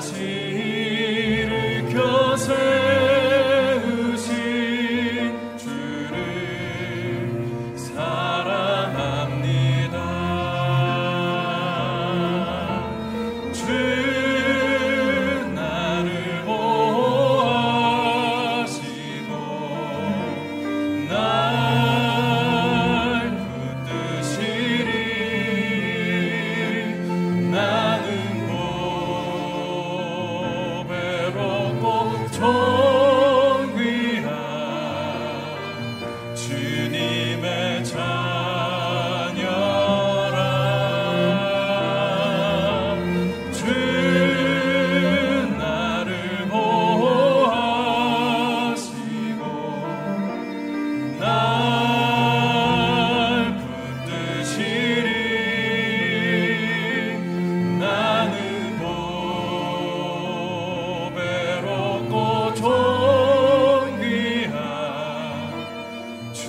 다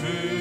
주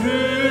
주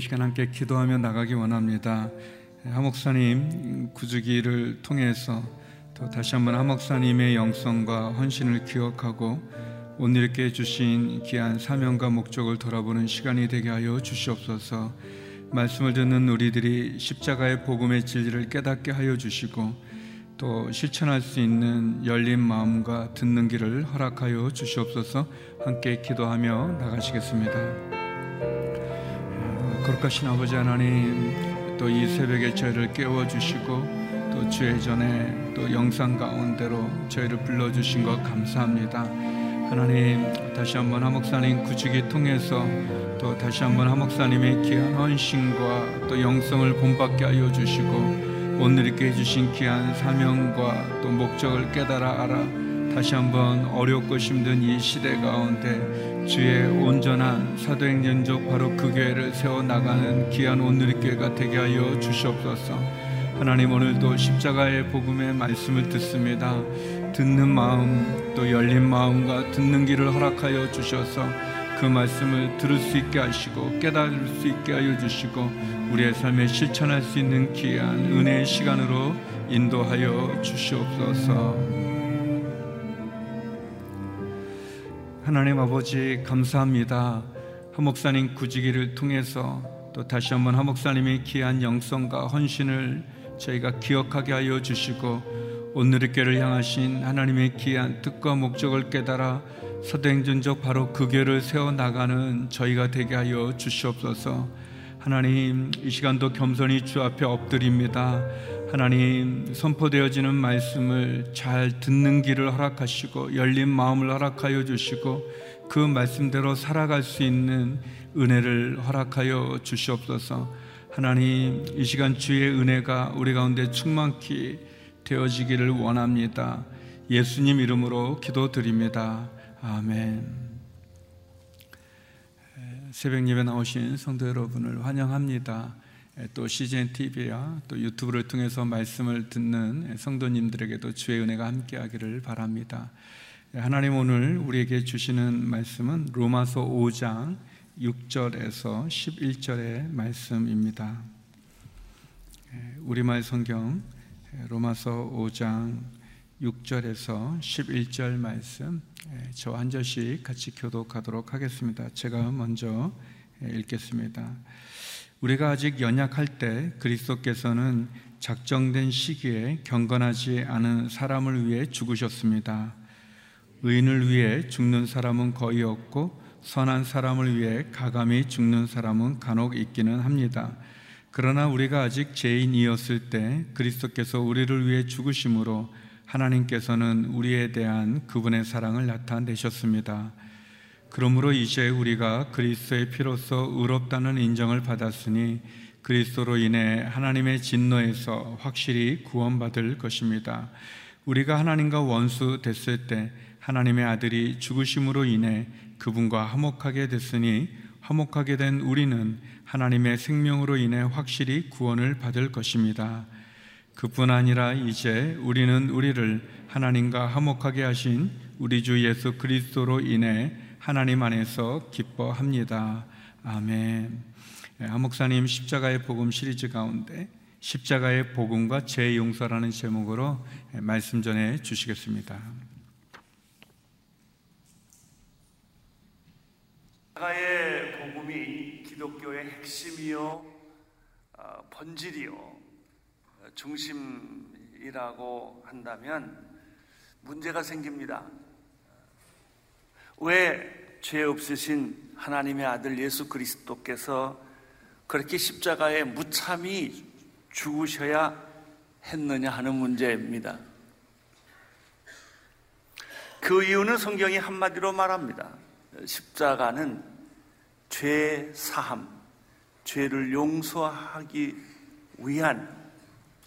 시간 함께 기도하며 나가기 원합니다. 하목사님 구주기를 통해서 또 다시 한번 하목사님의 영성과 헌신을 기억하고 오늘 이렇게 주신 귀한 사명과 목적을 돌아보는 시간이 되게 하여 주시옵소서. 말씀을 듣는 우리들이 십자가의 복음의 진리를 깨닫게 하여 주시고 또 실천할 수 있는 열린 마음과 듣는 길을 허락하여 주시옵소서 함께 기도하며 나가시겠습니다. 거룩하신 아버지 하나님 또 이 새벽에 저희를 깨워주시고 또 주의 전에 또 영상 가운데로 저희를 불러주신 것 감사합니다. 하나님 다시 한번 하목사님 구직이 통해서 또 다시 한번 하목사님의 귀한 헌신과 또 영성을 본받게 하여 주시고 오늘 있게 해주신 귀한 사명과 또 목적을 깨달아 알아 다시 한번 어렵고 힘든 이 시대 가운데 주의 온전한 사도행전족 바로 그 교회를 세워 나가는 귀한 오늘의 교회가 되게 하여 주시옵소서. 하나님 오늘도 십자가의 복음의 말씀을 듣습니다. 듣는 마음 또 열린 마음과 듣는 길을 허락하여 주셔서 그 말씀을 들을 수 있게 하시고 깨달을 수 있게 하여 주시고 우리의 삶에 실천할 수 있는 귀한 은혜의 시간으로 인도하여 주시옵소서. 하나님 아버지 감사합니다. 하목사님 구지기를 통해서 또 다시 한번 하목사님의 귀한 영성과 헌신을 저희가 기억하게 하여 주시고 오늘의 교를 향하신 하나님의 귀한 뜻과 목적을 깨달아 사도행전적 바로 그 교를 세워 나가는 저희가 되게 하여 주시옵소서. 하나님 이 시간도 겸손히 주 앞에 엎드립니다. 하나님 선포되어지는 말씀을 잘 듣는 길을 허락하시고 열린 마음을 허락하여 주시고 그 말씀대로 살아갈 수 있는 은혜를 허락하여 주시옵소서. 하나님 이 시간 주의 은혜가 우리 가운데 충만히 되어지기를 원합니다. 예수님 이름으로 기도드립니다. 아멘. 새벽 예배 나오신 성도 여러분을 환영합니다. 또 CGN TV와 또 유튜브를 통해서 말씀을 듣는 성도님들에게도 주의 은혜가 함께하기를 바랍니다. 하나님 오늘 우리에게 주시는 말씀은 로마서 5장 6절에서 11절의 말씀입니다. 우리말 성경 로마서 5장 6절에서 11절 말씀 예, 저 한 절씩 같이 교독하도록 하겠습니다. 제가 먼저 예, 읽겠습니다. 우리가 아직 연약할 때 그리스도께서는 작정된 시기에 경건하지 않은 사람을 위해 죽으셨습니다. 의인을 위해 죽는 사람은 거의 없고 선한 사람을 위해 가감히 죽는 사람은 간혹 있기는 합니다. 그러나 우리가 아직 죄인이었을 때 그리스도께서 우리를 위해 죽으심으로 하나님께서는 우리에 대한 그분의 사랑을 나타내셨습니다. 그러므로 이제 우리가 그리스도의 피로써 의롭다는 인정을 받았으니 그리스도로 인해 하나님의 진노에서 확실히 구원받을 것입니다. 우리가 하나님과 원수 됐을 때 하나님의 아들이 죽으심으로 인해 그분과 화목하게 됐으니 화목하게 된 우리는 하나님의 생명으로 인해 확실히 구원을 받을 것입니다. 그뿐 아니라 이제 우리는 우리를 하나님과 화목하게 하신 우리 주 예수 그리스도로 인해 하나님 안에서 기뻐합니다. 아멘. 하목사님 예, 십자가의 복음 시리즈 가운데 십자가의 복음과 제 용서라는 제목으로 예, 말씀 전해 주시겠습니다. 십자가의 복음이 기독교의 핵심이요 어, 본질이요 중심이라고 한다면 문제가 생깁니다. 왜 죄 없으신 하나님의 아들 예수 그리스도께서 그렇게 십자가에 무참히 죽으셔야 했느냐 하는 문제입니다. 그 이유는 성경이 한마디로 말합니다. 십자가는 죄 사함, 죄를 용서하기 위한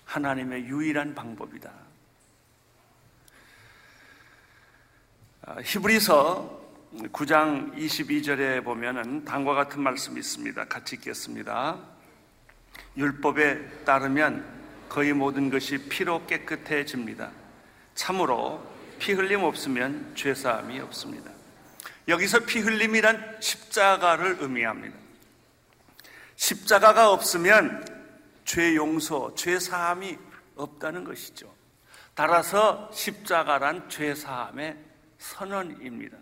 하나님의 유일한 방법이다. 아, 히브리서 9장 22절에 보면은 다음과 같은 말씀이 있습니다. 같이 읽겠습니다. 율법에 따르면 거의 모든 것이 피로 깨끗해집니다. 참으로 피 흘림 없으면 죄 사함이 없습니다. 여기서 피 흘림이란 십자가를 의미합니다. 십자가가 없으면 죄 용서, 죄 사함이 없다는 것이죠. 따라서 십자가란 죄 사함의 선언입니다.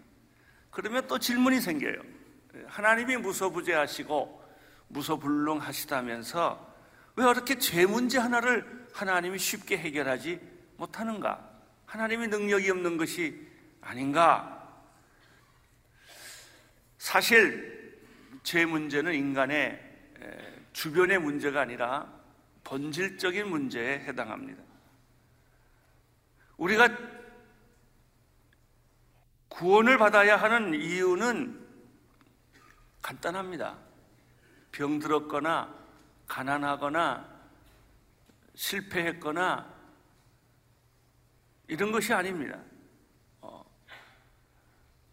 그러면 또 질문이 생겨요. 하나님이 무소부재하시고 무소불능하시다면서 왜 이렇게 죄 문제 하나를 하나님이 쉽게 해결하지 못하는가? 하나님이 능력이 없는 것이 아닌가? 사실 죄 문제는 인간의 주변의 문제가 아니라 본질적인 문제에 해당합니다. 우리가 구원을 받아야 하는 이유는 간단합니다. 병들었거나 가난하거나 실패했거나 이런 것이 아닙니다. 어,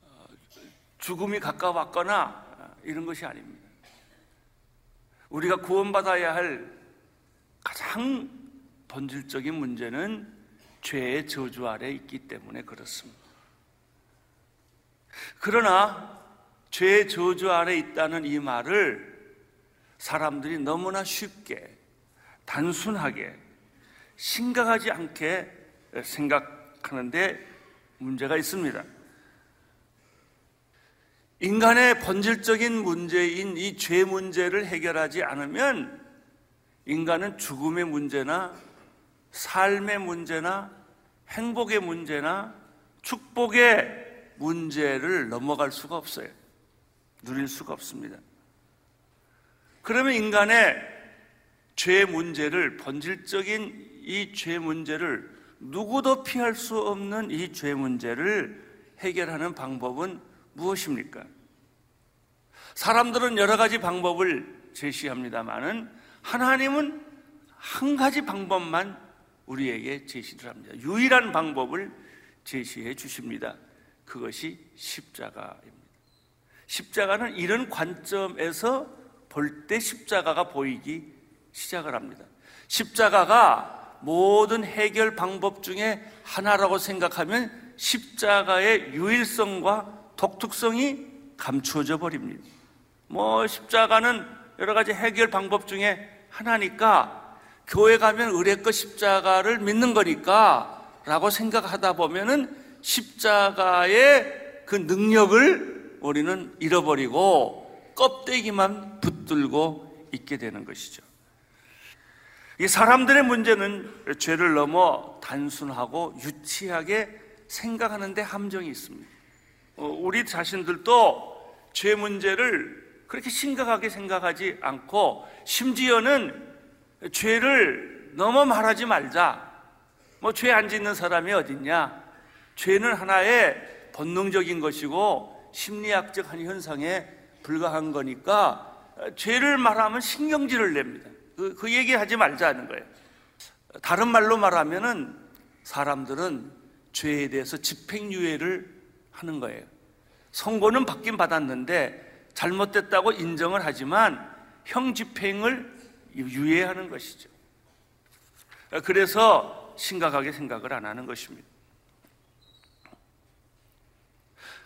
어, 죽음이 가까웠거나 이런 것이 아닙니다. 우리가 구원받아야 할 가장 본질적인 문제는 죄의 저주 아래 있기 때문에 그렇습니다. 그러나 죄의 저주 아래 있다는 이 말을 사람들이 너무나 쉽게 단순하게 심각하지 않게 생각하는데 문제가 있습니다. 인간의 본질적인 문제인 이 죄 문제를 해결하지 않으면 인간은 죽음의 문제나 삶의 문제나 행복의 문제나 축복의 문제를 넘어갈 수가 없어요. 누릴 수가 없습니다. 그러면 인간의 죄 문제를, 본질적인 이 죄 문제를 누구도 피할 수 없는 이 죄 문제를 해결하는 방법은 무엇입니까? 사람들은 여러 가지 방법을 제시합니다만은 하나님은 한 가지 방법만 우리에게 제시를 합니다. 유일한 방법을 제시해 주십니다. 그것이 십자가입니다. 십자가는 이런 관점에서 볼 때 십자가가 보이기 시작을 합니다. 십자가가 모든 해결 방법 중에 하나라고 생각하면 십자가의 유일성과 독특성이 감추어져 버립니다. 뭐 십자가는 여러 가지 해결 방법 중에 하나니까 교회 가면 의뢰껏 십자가를 믿는 거니까 라고 생각하다 보면은 십자가의 그 능력을 우리는 잃어버리고 껍데기만 붙들고 있게 되는 것이죠. 이 사람들의 문제는 죄를 넘어 단순하고 유치하게 생각하는데 함정이 있습니다. 어, 우리 자신들도 죄 문제를 그렇게 심각하게 생각하지 않고 심지어는 죄를 너무 말하지 말자. 뭐 죄 안 짓는 사람이 어딨냐? 죄는 하나의 본능적인 것이고 심리학적 한 현상에 불과한 거니까 죄를 말하면 신경질을 냅니다. 그, 그 얘기 하지 말자는 거예요. 다른 말로 말하면은 사람들은 죄에 대해서 집행유예를 하는 거예요. 선고는 받긴 받았는데 잘못됐다고 인정을 하지만 형 집행을 유예하는 것이죠. 그래서 심각하게 생각을 안 하는 것입니다.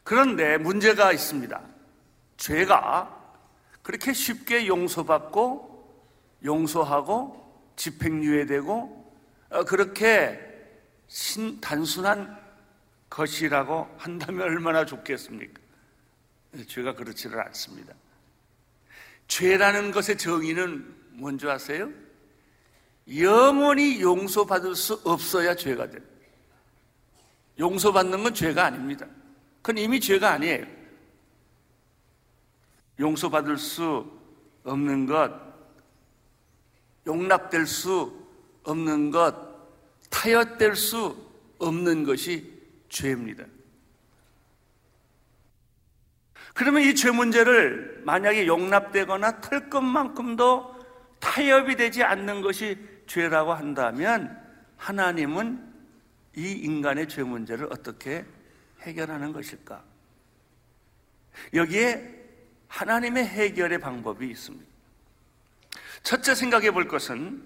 그런데 문제가 있습니다. 죄가 그렇게 쉽게 용서받고 용서하고 집행유예되고 어, 그렇게 단순한 것이라고 한다면 얼마나 좋겠습니까? 죄가 그렇지를 않습니다. 죄라는 것의 정의는 뭔지 아세요? 영원히 용서받을 수 없어야 죄가 됩니다. 용서받는 건 죄가 아닙니다. 그건 이미 죄가 아니에요. 용서받을 수 없는 것, 용납될 수 없는 것, 타협될 수 없는 것이 죄입니다. 그러면 이 죄 문제를 만약에 용납되거나 털 것만큼도 타협이 되지 않는 것이 죄라고 한다면 하나님은 이 인간의 죄 문제를 어떻게 해결하는 것일까? 여기에 하나님의 해결의 방법이 있습니다. 첫째 생각해 볼 것은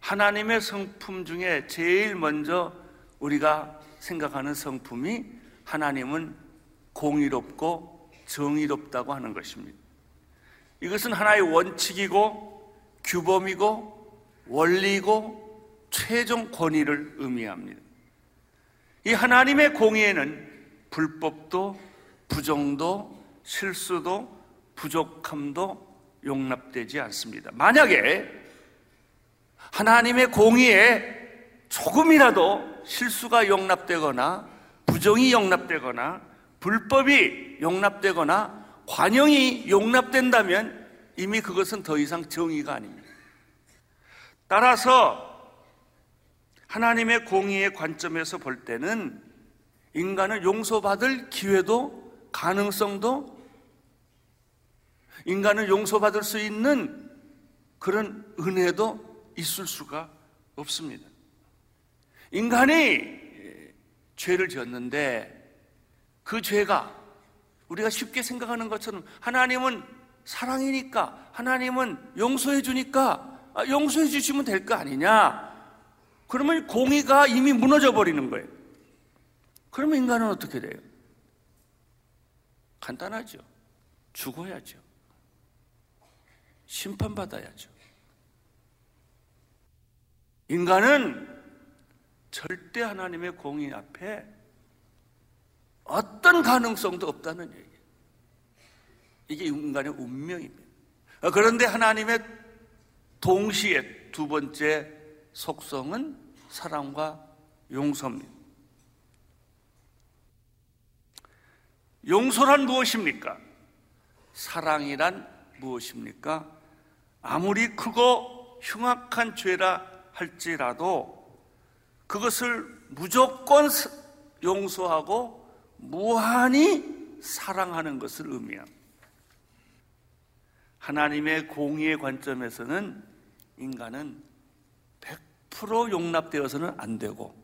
하나님의 성품 중에 제일 먼저 우리가 생각하는 성품이 하나님은 공의롭고 정의롭다고 하는 것입니다. 이것은 하나의 원칙이고 규범이고 원리고 최종 권위를 의미합니다. 이 하나님의 공의에는 불법도 부정도 실수도 부족함도 용납되지 않습니다. 만약에 하나님의 공의에 조금이라도 실수가 용납되거나 부정이 용납되거나 불법이 용납되거나 관용이 용납된다면 이미 그것은 더 이상 정의가 아닙니다. 따라서 하나님의 공의의 관점에서 볼 때는 인간은 용서받을 기회도 가능성도 인간은 용서받을 수 있는 그런 은혜도 있을 수가 없습니다. 인간이 죄를 지었는데 그 죄가 우리가 쉽게 생각하는 것처럼 하나님은 사랑이니까 하나님은 용서해 주니까 아, 용서해 주시면 될 거 아니냐? 그러면 공의가 이미 무너져 버리는 거예요. 그러면 인간은 어떻게 돼요? 간단하죠. 죽어야죠. 심판받아야죠. 인간은 절대 하나님의 공의 앞에 어떤 가능성도 없다는 얘기예요. 이게 인간의 운명입니다. 그런데 하나님의 동시에 두 번째 속성은 사랑과 용서입니다. 용서란 무엇입니까? 사랑이란 무엇입니까? 아무리 크고 흉악한 죄라 할지라도 그것을 무조건 용서하고 무한히 사랑하는 것을 의미합니다. 하나님의 공의의 관점에서는 인간은 100% 용납되어서는 안 되고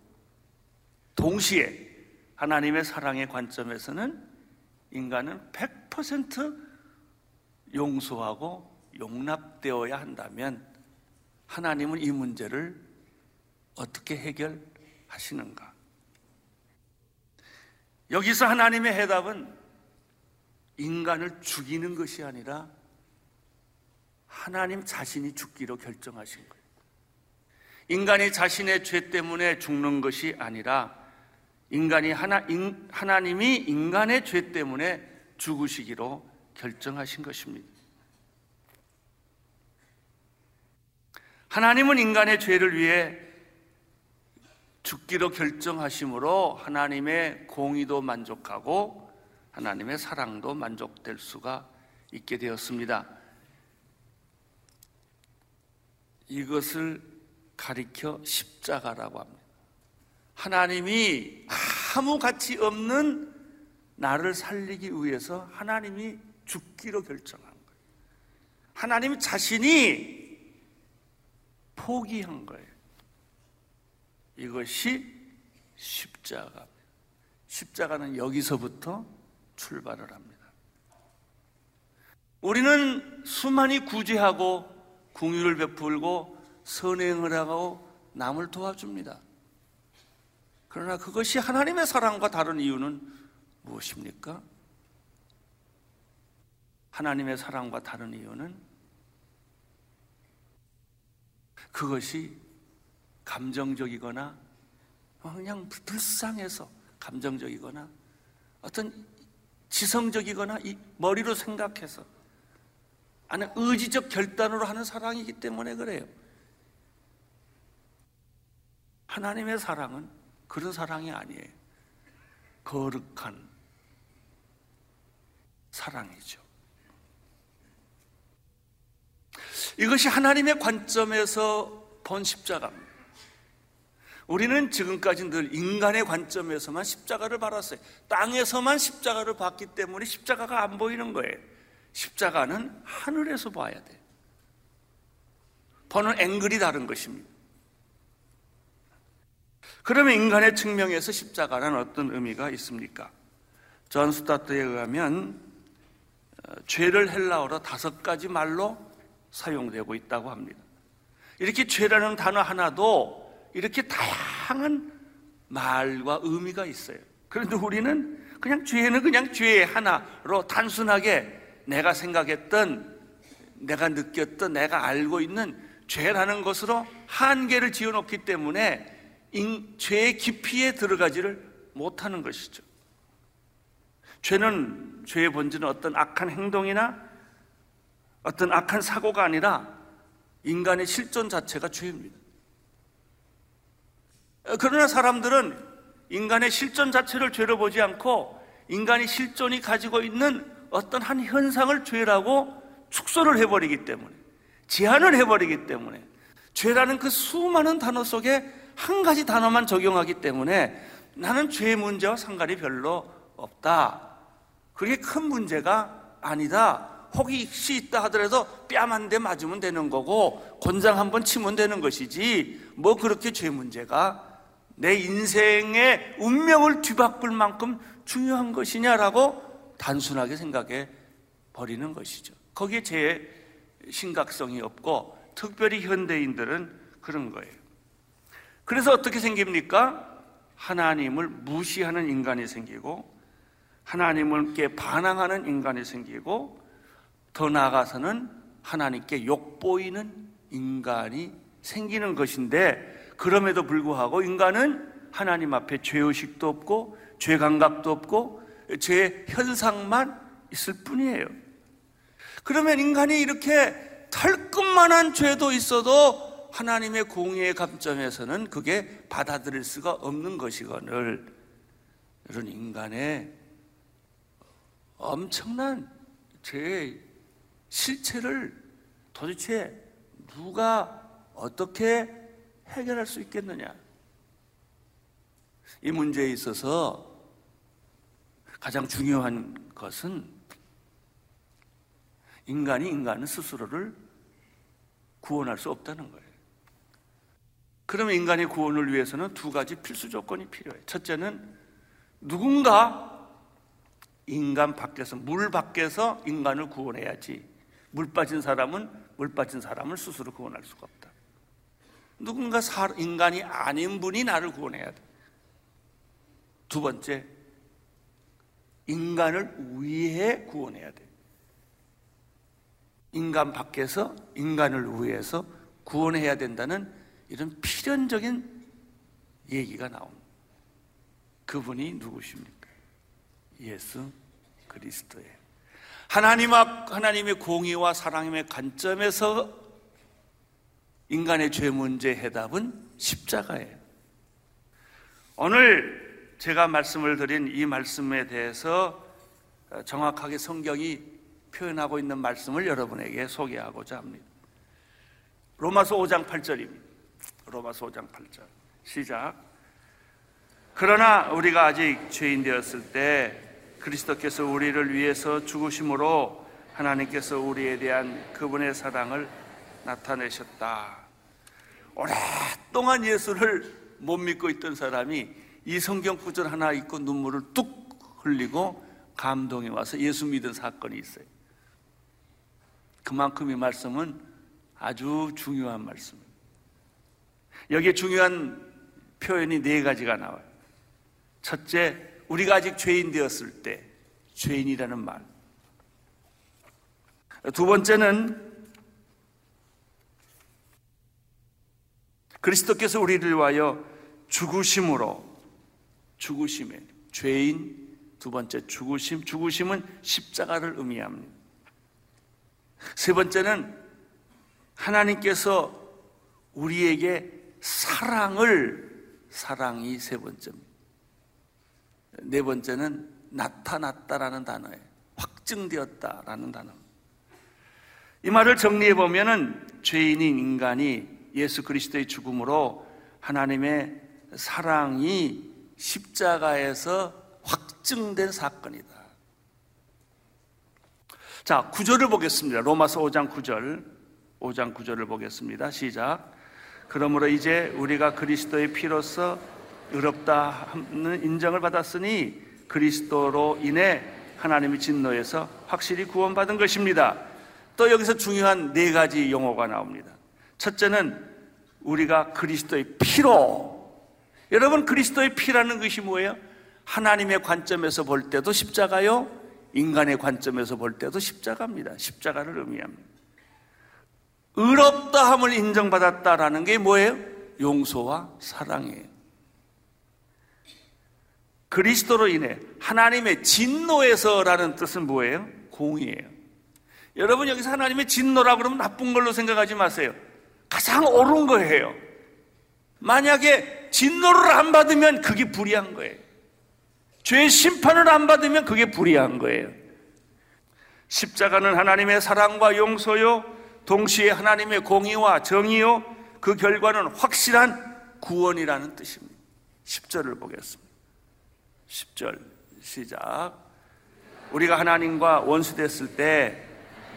동시에 하나님의 사랑의 관점에서는 인간은 100% 용서하고 용납되어야 한다면 하나님은 이 문제를 어떻게 해결하시는가? 여기서 하나님의 해답은 인간을 죽이는 것이 아니라 하나님 자신이 죽기로 결정하신 거예요. 인간이 자신의 죄 때문에 죽는 것이 아니라 인간이 하나, 인, 하나님이 인간의 죄 때문에 죽으시기로 결정하신 것입니다. 하나님은 인간의 죄를 위해 죽기로 결정하심으로 하나님의 공의도 만족하고 하나님의 사랑도 만족될 수가 있게 되었습니다. 이것을 가리켜 십자가라고 합니다. 하나님이 아무 가치 없는 나를 살리기 위해서 하나님이 죽기로 결정한 거예요. 하나님 자신이 포기한 거예요. 이것이 십자가. 십자가는 여기서부터 출발을 합니다. 우리는 수많이 구제하고 궁유를 베풀고 선행을 하고 남을 도와줍니다. 그러나 그것이 하나님의 사랑과 다른 이유는 무엇입니까? 하나님의 사랑과 다른 이유는 그것이 감정적이거나 그냥 불쌍해서 감정적이거나 어떤 지성적이거나 머리로 생각해서 아니 의지적 결단으로 하는 사랑이기 때문에 그래요. 하나님의 사랑은 그런 사랑이 아니에요. 거룩한 사랑이죠. 이것이 하나님의 관점에서 본 십자가입니다. 우리는 지금까지 늘 인간의 관점에서만 십자가를 바라봤어요. 땅에서만 십자가를 봤기 때문에 십자가가 안 보이는 거예요. 십자가는 하늘에서 봐야 돼. 보는 앵글이 다른 것입니다. 그러면 인간의 측면에서 십자가는 어떤 의미가 있습니까? 존 스토트에 의하면 어, 죄를 헬라어로 다섯 가지 말로 사용되고 있다고 합니다. 이렇게 죄라는 단어 하나도 이렇게 다양한 말과 의미가 있어요. 그런데 우리는 그냥 죄는 그냥 죄의 하나로 단순하게 내가 생각했던 내가 느꼈던 내가 알고 있는 죄라는 것으로 한계를 지어놓기 때문에 죄의 깊이에 들어가지를 못하는 것이죠. 죄는 죄의 본질은 어떤 악한 행동이나 어떤 악한 사고가 아니라 인간의 실존 자체가 죄입니다. 그러나 사람들은 인간의 실존 자체를 죄로 보지 않고 인간이 실존이 가지고 있는 어떤 한 현상을 죄라고 축소를 해버리기 때문에 제한을 해버리기 때문에 죄라는 그 수많은 단어 속에 한 가지 단어만 적용하기 때문에 나는 죄 문제와 상관이 별로 없다. 그게 큰 문제가 아니다. 혹시 있다 하더라도 뺨 한 대 맞으면 되는 거고 권장 한 번 치면 되는 것이지 뭐 그렇게 죄 문제가 내 인생의 운명을 뒤바꿀 만큼 중요한 것이냐라고 단순하게 생각해 버리는 것이죠. 거기에 제 심각성이 없고 특별히 현대인들은 그런 거예요. 그래서 어떻게 생깁니까? 하나님을 무시하는 인간이 생기고 하나님께 반항하는 인간이 생기고 더 나아가서는 하나님께 욕보이는 인간이 생기는 것인데 그럼에도 불구하고 인간은 하나님 앞에 죄의식도 없고 죄 감각도 없고 죄 현상만 있을 뿐이에요. 그러면 인간이 이렇게 털끝만한 죄도 있어도 하나님의 공의의 감점에서는 그게 받아들일 수가 없는 것이거늘 이런 인간의 엄청난 죄의 실체를 도대체 누가 어떻게 해결할 수 있겠느냐? 이 문제에 있어서 가장 중요한 것은 인간이 인간은 스스로를 구원할 수 없다는 거예요. 그러면 인간의 구원을 위해서는 두 가지 필수 조건이 필요해요. 첫째는 누군가 인간 밖에서 물 밖에서 인간을 구원해야지. 물 빠진 사람은 물 빠진 사람을 스스로 구원할 수가 없다. 누군가 인간이 아닌 분이 나를 구원해야 돼. 두 번째, 인간을 위해 구원해야 돼. 인간 밖에서 인간을 위해서 구원해야 된다는 이런 필연적인 얘기가 나옵니다. 그분이 누구십니까? 예수 그리스도예요. 하나님 앞 하나님의 공의와 사랑의 관점에서 인간의 죄 문제 해답은 십자가예요. 오늘 제가 말씀을 드린 이 말씀에 대해서 정확하게 성경이 표현하고 있는 말씀을 여러분에게 소개하고자 합니다. 로마서 5장 8절입니다. 로마서 5장 8절. 시작. 그러나 우리가 아직 죄인 되었을 때 그리스도께서 우리를 위해서 죽으심으로 하나님께서 우리에 대한 그분의 사랑을 나타내셨다. 오랫동안 예수를 못 믿고 있던 사람이 이 성경 구절 하나 읽고 눈물을 뚝 흘리고 감동이 와서 예수 믿은 사건이 있어요. 그만큼 이 말씀은 아주 중요한 말씀입니다. 여기에 중요한 표현이 네 가지가 나와요. 첫째, 우리가 아직 죄인 되었을 때 죄인이라는 말. 두 번째는 그리스도께서 우리를 위하여 죽으심으로 죽으심에 죄인 두 번째 죽으심 죽으심은 십자가를 의미합니다. 세 번째는 하나님께서 우리에게 사랑을 사랑이 세 번째입니다. 네 번째는 나타났다라는 단어에 확증되었다라는 단어. 이 말을 정리해 보면은 죄인인 인간이 예수 그리스도의 죽음으로 하나님의 사랑이 십자가에서 확증된 사건이다. 자, 구절을 보겠습니다. 로마서 5장 9절. 5장 9절을 보겠습니다. 시작. 그러므로 이제 우리가 그리스도의 피로서 의롭다 하는 인정을 받았으니 그리스도로 인해 하나님의 진노에서 확실히 구원받은 것입니다. 또 여기서 중요한 네 가지 용어가 나옵니다. 첫째는 우리가 그리스도의 피로 여러분 그리스도의 피라는 것이 뭐예요? 하나님의 관점에서 볼 때도 십자가요, 인간의 관점에서 볼 때도 십자가입니다. 십자가를 의미합니다. 의롭다함을 인정받았다라는 게 뭐예요? 용서와 사랑이에요. 그리스도로 인해 하나님의 진노에서라는 뜻은 뭐예요? 공의예요. 여러분 여기서 하나님의 진노라 그러면 나쁜 걸로 생각하지 마세요. 가장 옳은 거예요. 만약에 진노를 안 받으면 그게 불의한 거예요. 죄의 심판을 안 받으면 그게 불의한 거예요. 십자가는 하나님의 사랑과 용서요, 동시에 하나님의 공의와 정의요, 그 결과는 확실한 구원이라는 뜻입니다. 10절을 보겠습니다. 10절 시작. 우리가 하나님과 원수됐을 때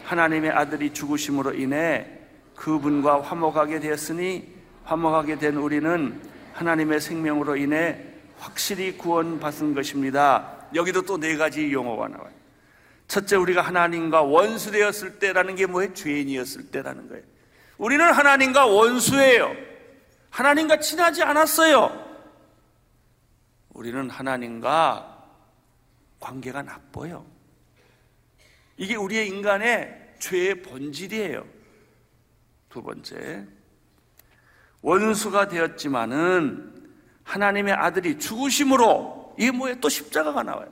하나님의 아들이 죽으심으로 인해 그분과 화목하게 되었으니 화목하게 된 우리는 하나님의 생명으로 인해 확실히 구원받은 것입니다. 여기도 또 네 가지 용어가 나와요. 첫째, 우리가 하나님과 원수되었을 때라는 게 뭐예요? 죄인이었을 때라는 거예요. 우리는 하나님과 원수예요. 하나님과 친하지 않았어요. 우리는 하나님과 관계가 나빠요. 이게 우리의 인간의 죄의 본질이에요. 두 번째, 원수가 되었지만은 하나님의 아들이 죽으심으로 이게 뭐예요? 또 십자가가 나와요.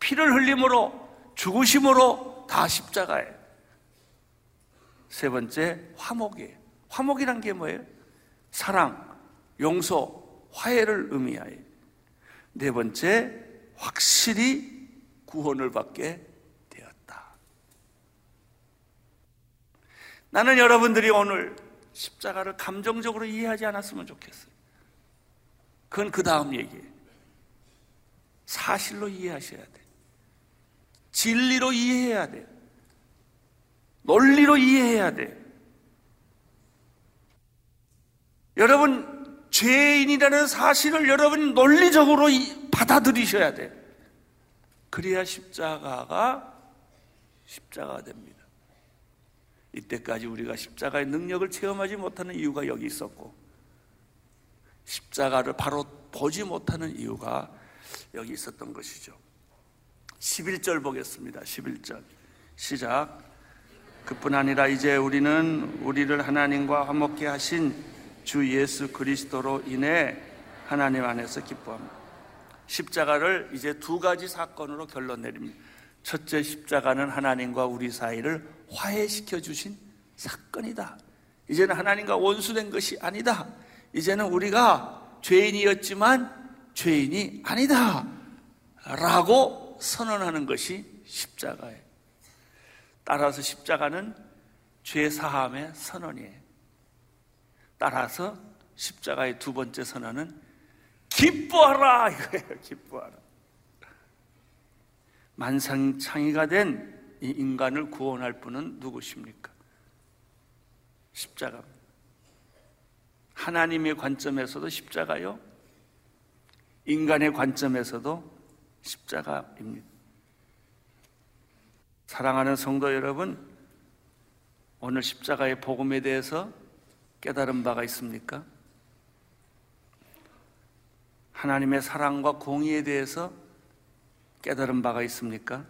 피를 흘림으로 죽으심으로 다 십자가예요. 세 번째 화목이에요. 화목이란 게 뭐예요? 사랑, 용서, 화해를 의미하여. 네 번째 확실히 구원을 받게 되었다. 나는 여러분들이 오늘 십자가를 감정적으로 이해하지 않았으면 좋겠어요. 그건 그 다음 얘기예요. 사실로 이해하셔야 돼. 진리로 이해해야 돼. 논리로 이해해야 돼. 여러분, 죄인이라는 사실을 여러분 논리적으로 받아들이셔야 돼. 그래야 십자가가 십자가가 됩니다. 이때까지 우리가 십자가의 능력을 체험하지 못하는 이유가 여기 있었고, 십자가를 바로 보지 못하는 이유가 여기 있었던 것이죠. 11절 보겠습니다. 11절. 시작. 그뿐 아니라 이제 우리는 우리를 하나님과 화목케 하신 주 예수 그리스도로 인해 하나님 안에서 기뻐합니다. 십자가를 이제 두 가지 사건으로 결론 내립니다. 첫째 십자가는 하나님과 우리 사이를 화해시켜 주신 사건이다. 이제는 하나님과 원수된 것이 아니다. 이제는 우리가 죄인이었지만 죄인이 아니다. 라고 선언하는 것이 십자가예요. 따라서 십자가는 죄 사함의 선언이에요. 따라서 십자가의 두 번째 선언은 기뻐하라 이거예요. 기뻐하라. 만상창이가 된 이 인간을 구원할 분은 누구십니까? 십자가. 하나님의 관점에서도 십자가요. 인간의 관점에서도 십자가입니다. 사랑하는 성도 여러분, 오늘 십자가의 복음에 대해서 깨달은 바가 있습니까? 하나님의 사랑과 공의에 대해서 깨달은 바가 있습니까?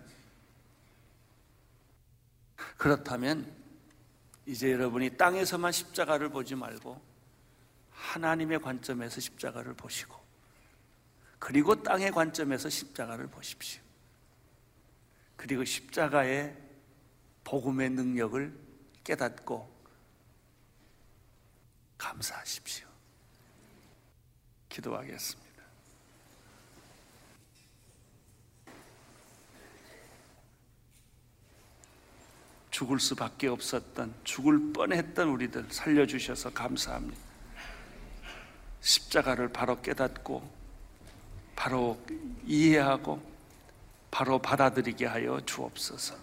그렇다면 이제 여러분이 땅에서만 십자가를 보지 말고 하나님의 관점에서 십자가를 보시고 그리고 땅의 관점에서 십자가를 보십시오. 그리고 십자가의 복음의 능력을 깨닫고 감사하십시오. 기도하겠습니다. 죽을 수밖에 없었던, 죽을 뻔했던 우리들 살려주셔서 감사합니다. 십자가를 바로 깨닫고, 바로 이해하고, 바로 받아들이게 하여 주옵소서.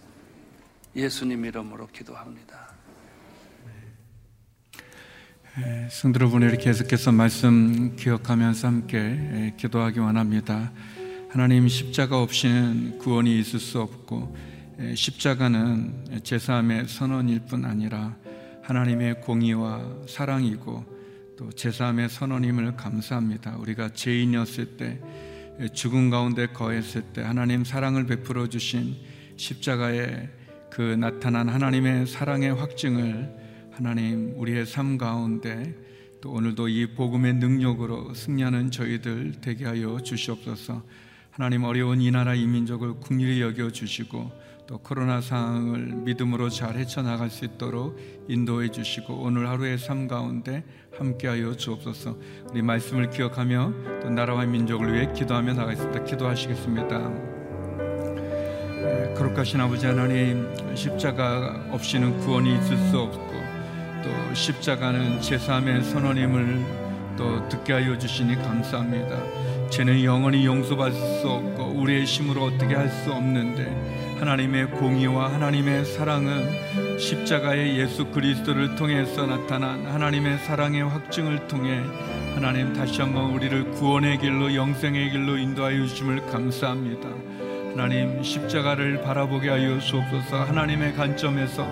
예수님 이름으로 기도합니다. 성도 여러분 이렇게 계속해서 말씀 기억하면서 함께 기도하기 원합니다. 하나님 십자가 없이는 구원이 있을 수 없고 십자가는 제사함의 선언일 뿐 아니라 하나님의 공의와 사랑이고 또 제사함의 선언임을 감사합니다. 우리가 죄인이었을 때 죽음 가운데 거했을 때 하나님 사랑을 베풀어 주신 십자가에 그 나타난 하나님의 사랑의 확증을 하나님 우리의 삶 가운데 또 오늘도 이 복음의 능력으로 승리하는 저희들 되게 하여 주시옵소서. 하나님 어려운 이 나라 이 민족을 국률이 여겨 주시고 또 코로나 상황을 믿음으로 잘 헤쳐나갈 수 있도록 인도해 주시고 오늘 하루의 삶 가운데 함께하여 주옵소서. 우리 말씀을 기억하며 또 나라와 민족을 위해 기도하며 나가겠습니다. 기도하시겠습니다. 네, 거룩하신 아버지 하나님 십자가 없이는 구원이 있을 수 없고 또 십자가는 제사함의 선언임을 또 듣게 하여 주시니 감사합니다. 죄는 영원히 용서받을 수 없고 우리의 힘으로 어떻게 할 수 없는데 하나님의 공의와 하나님의 사랑은 십자가의 예수 그리스도를 통해서 나타난 하나님의 사랑의 확증을 통해 하나님 다시 한번 우리를 구원의 길로 영생의 길로 인도하여 주심을 감사합니다. 하나님 십자가를 바라보게 하여 주옵소서 하나님의 관점에서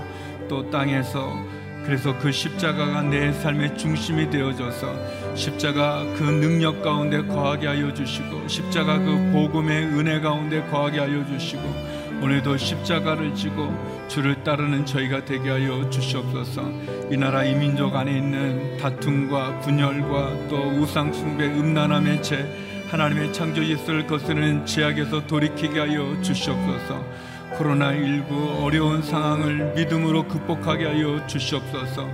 또 땅에서 그래서 그 십자가가 내 삶의 중심이 되어져서 십자가 그 능력 가운데 거하게 하여 주시고 십자가 그 복음의 은혜 가운데 거하게 하여 주시고 오늘도 십자가를 지고 주를 따르는 저희가 되게 하여 주시옵소서. 이 나라 이 민족 안에 있는 다툼과 분열과 또 우상 숭배, 음란함의 죄, 하나님의 창조 예수를 거스르는 죄악에서 돌이키게 하여 주시옵소서. 코로나19 어려운 상황을 믿음으로 극복하게 하여 주시옵소서.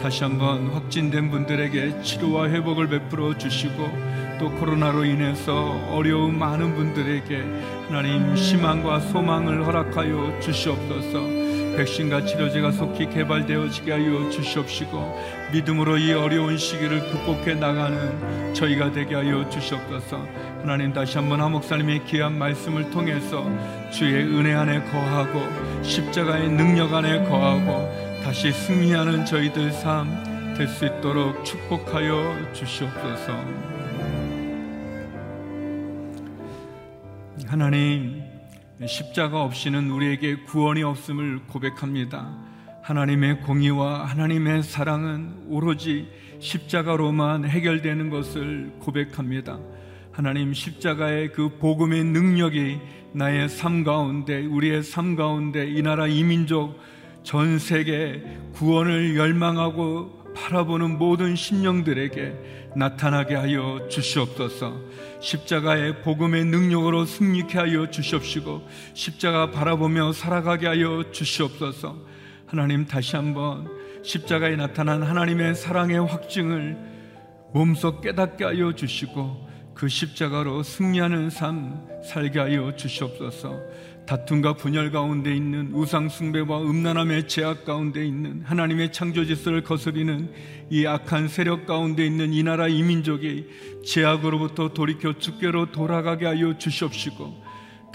다시 한번 확진된 분들에게 치료와 회복을 베풀어 주시고 또 코로나로 인해서 어려운 많은 분들에게 하나님 희망과 소망을 허락하여 주시옵소서. 백신과 치료제가 속히 개발되어지게 하여 주시옵시고 믿음으로 이 어려운 시기를 극복해 나가는 저희가 되게 하여 주시옵소서. 하나님 다시 한번 하목사님의 귀한 말씀을 통해서 주의 은혜 안에 거하고 십자가의 능력 안에 거하고 다시 승리하는 저희들 삶 될 수 있도록 축복하여 주시옵소서. 하나님 십자가 없이는 우리에게 구원이 없음을 고백합니다. 하나님의 공의와 하나님의 사랑은 오로지 십자가로만 해결되는 것을 고백합니다. 하나님 십자가의 그 복음의 능력이 나의 삶 가운데, 우리의 삶 가운데, 이 나라 이민족 전 세계 구원을 열망하고 바라보는 모든 심령들에게 나타나게 하여 주시옵소서. 십자가의 복음의 능력으로 승리케 하여 주시옵시고 십자가 바라보며 살아가게 하여 주시옵소서. 하나님 다시 한번 십자가에 나타난 하나님의 사랑의 확증을 몸소 깨닫게 하여 주시고 그 십자가로 승리하는 삶 살게 하여 주시옵소서. 다툼과 분열 가운데 있는 우상 숭배와 음란함의 제약 가운데 있는 하나님의 창조 질서를 거스리는 이 악한 세력 가운데 있는 이 나라 이 민족이 제약으로부터 돌이켜 주께로 돌아가게 하여 주시옵시고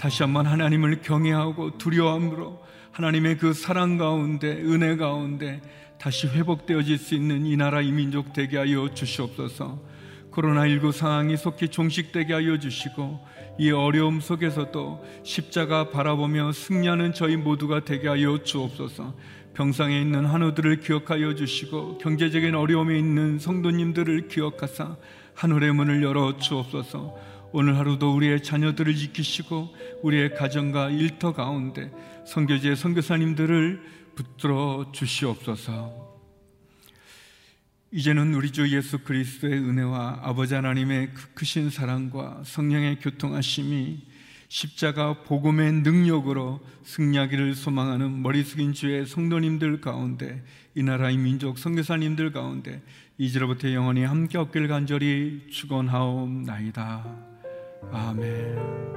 다시 한번 하나님을 경외하고 두려움으로 하나님의 그 사랑 가운데 은혜 가운데 다시 회복되어질 수 있는 이 나라 이 민족 되게 하여 주시옵소서. 코로나19 상황이 속히 종식되게 하여 주시고 이 어려움 속에서도 십자가 바라보며 승리하는 저희 모두가 되게 하여 주옵소서. 병상에 있는 한우들을 기억하여 주시고 경제적인 어려움에 있는 성도님들을 기억하사 하늘의 문을 열어 주옵소서. 오늘 하루도 우리의 자녀들을 지키시고 우리의 가정과 일터 가운데 성교제 선교사님들을 붙들어 주시옵소서. 이제는 우리 주 예수 그리스도의 은혜와 아버지 하나님의 그 크신 사랑과 성령의 교통하심이 십자가 복음의 능력으로 승리하기를 소망하는 머리 숙인 주의 성도님들 가운데 이 나라의 민족 선교사님들 가운데 이제로부터 영원히 함께 없길 간절히 축원하옵나이다. 아멘.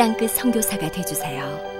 땅끝 선교사가 되주세요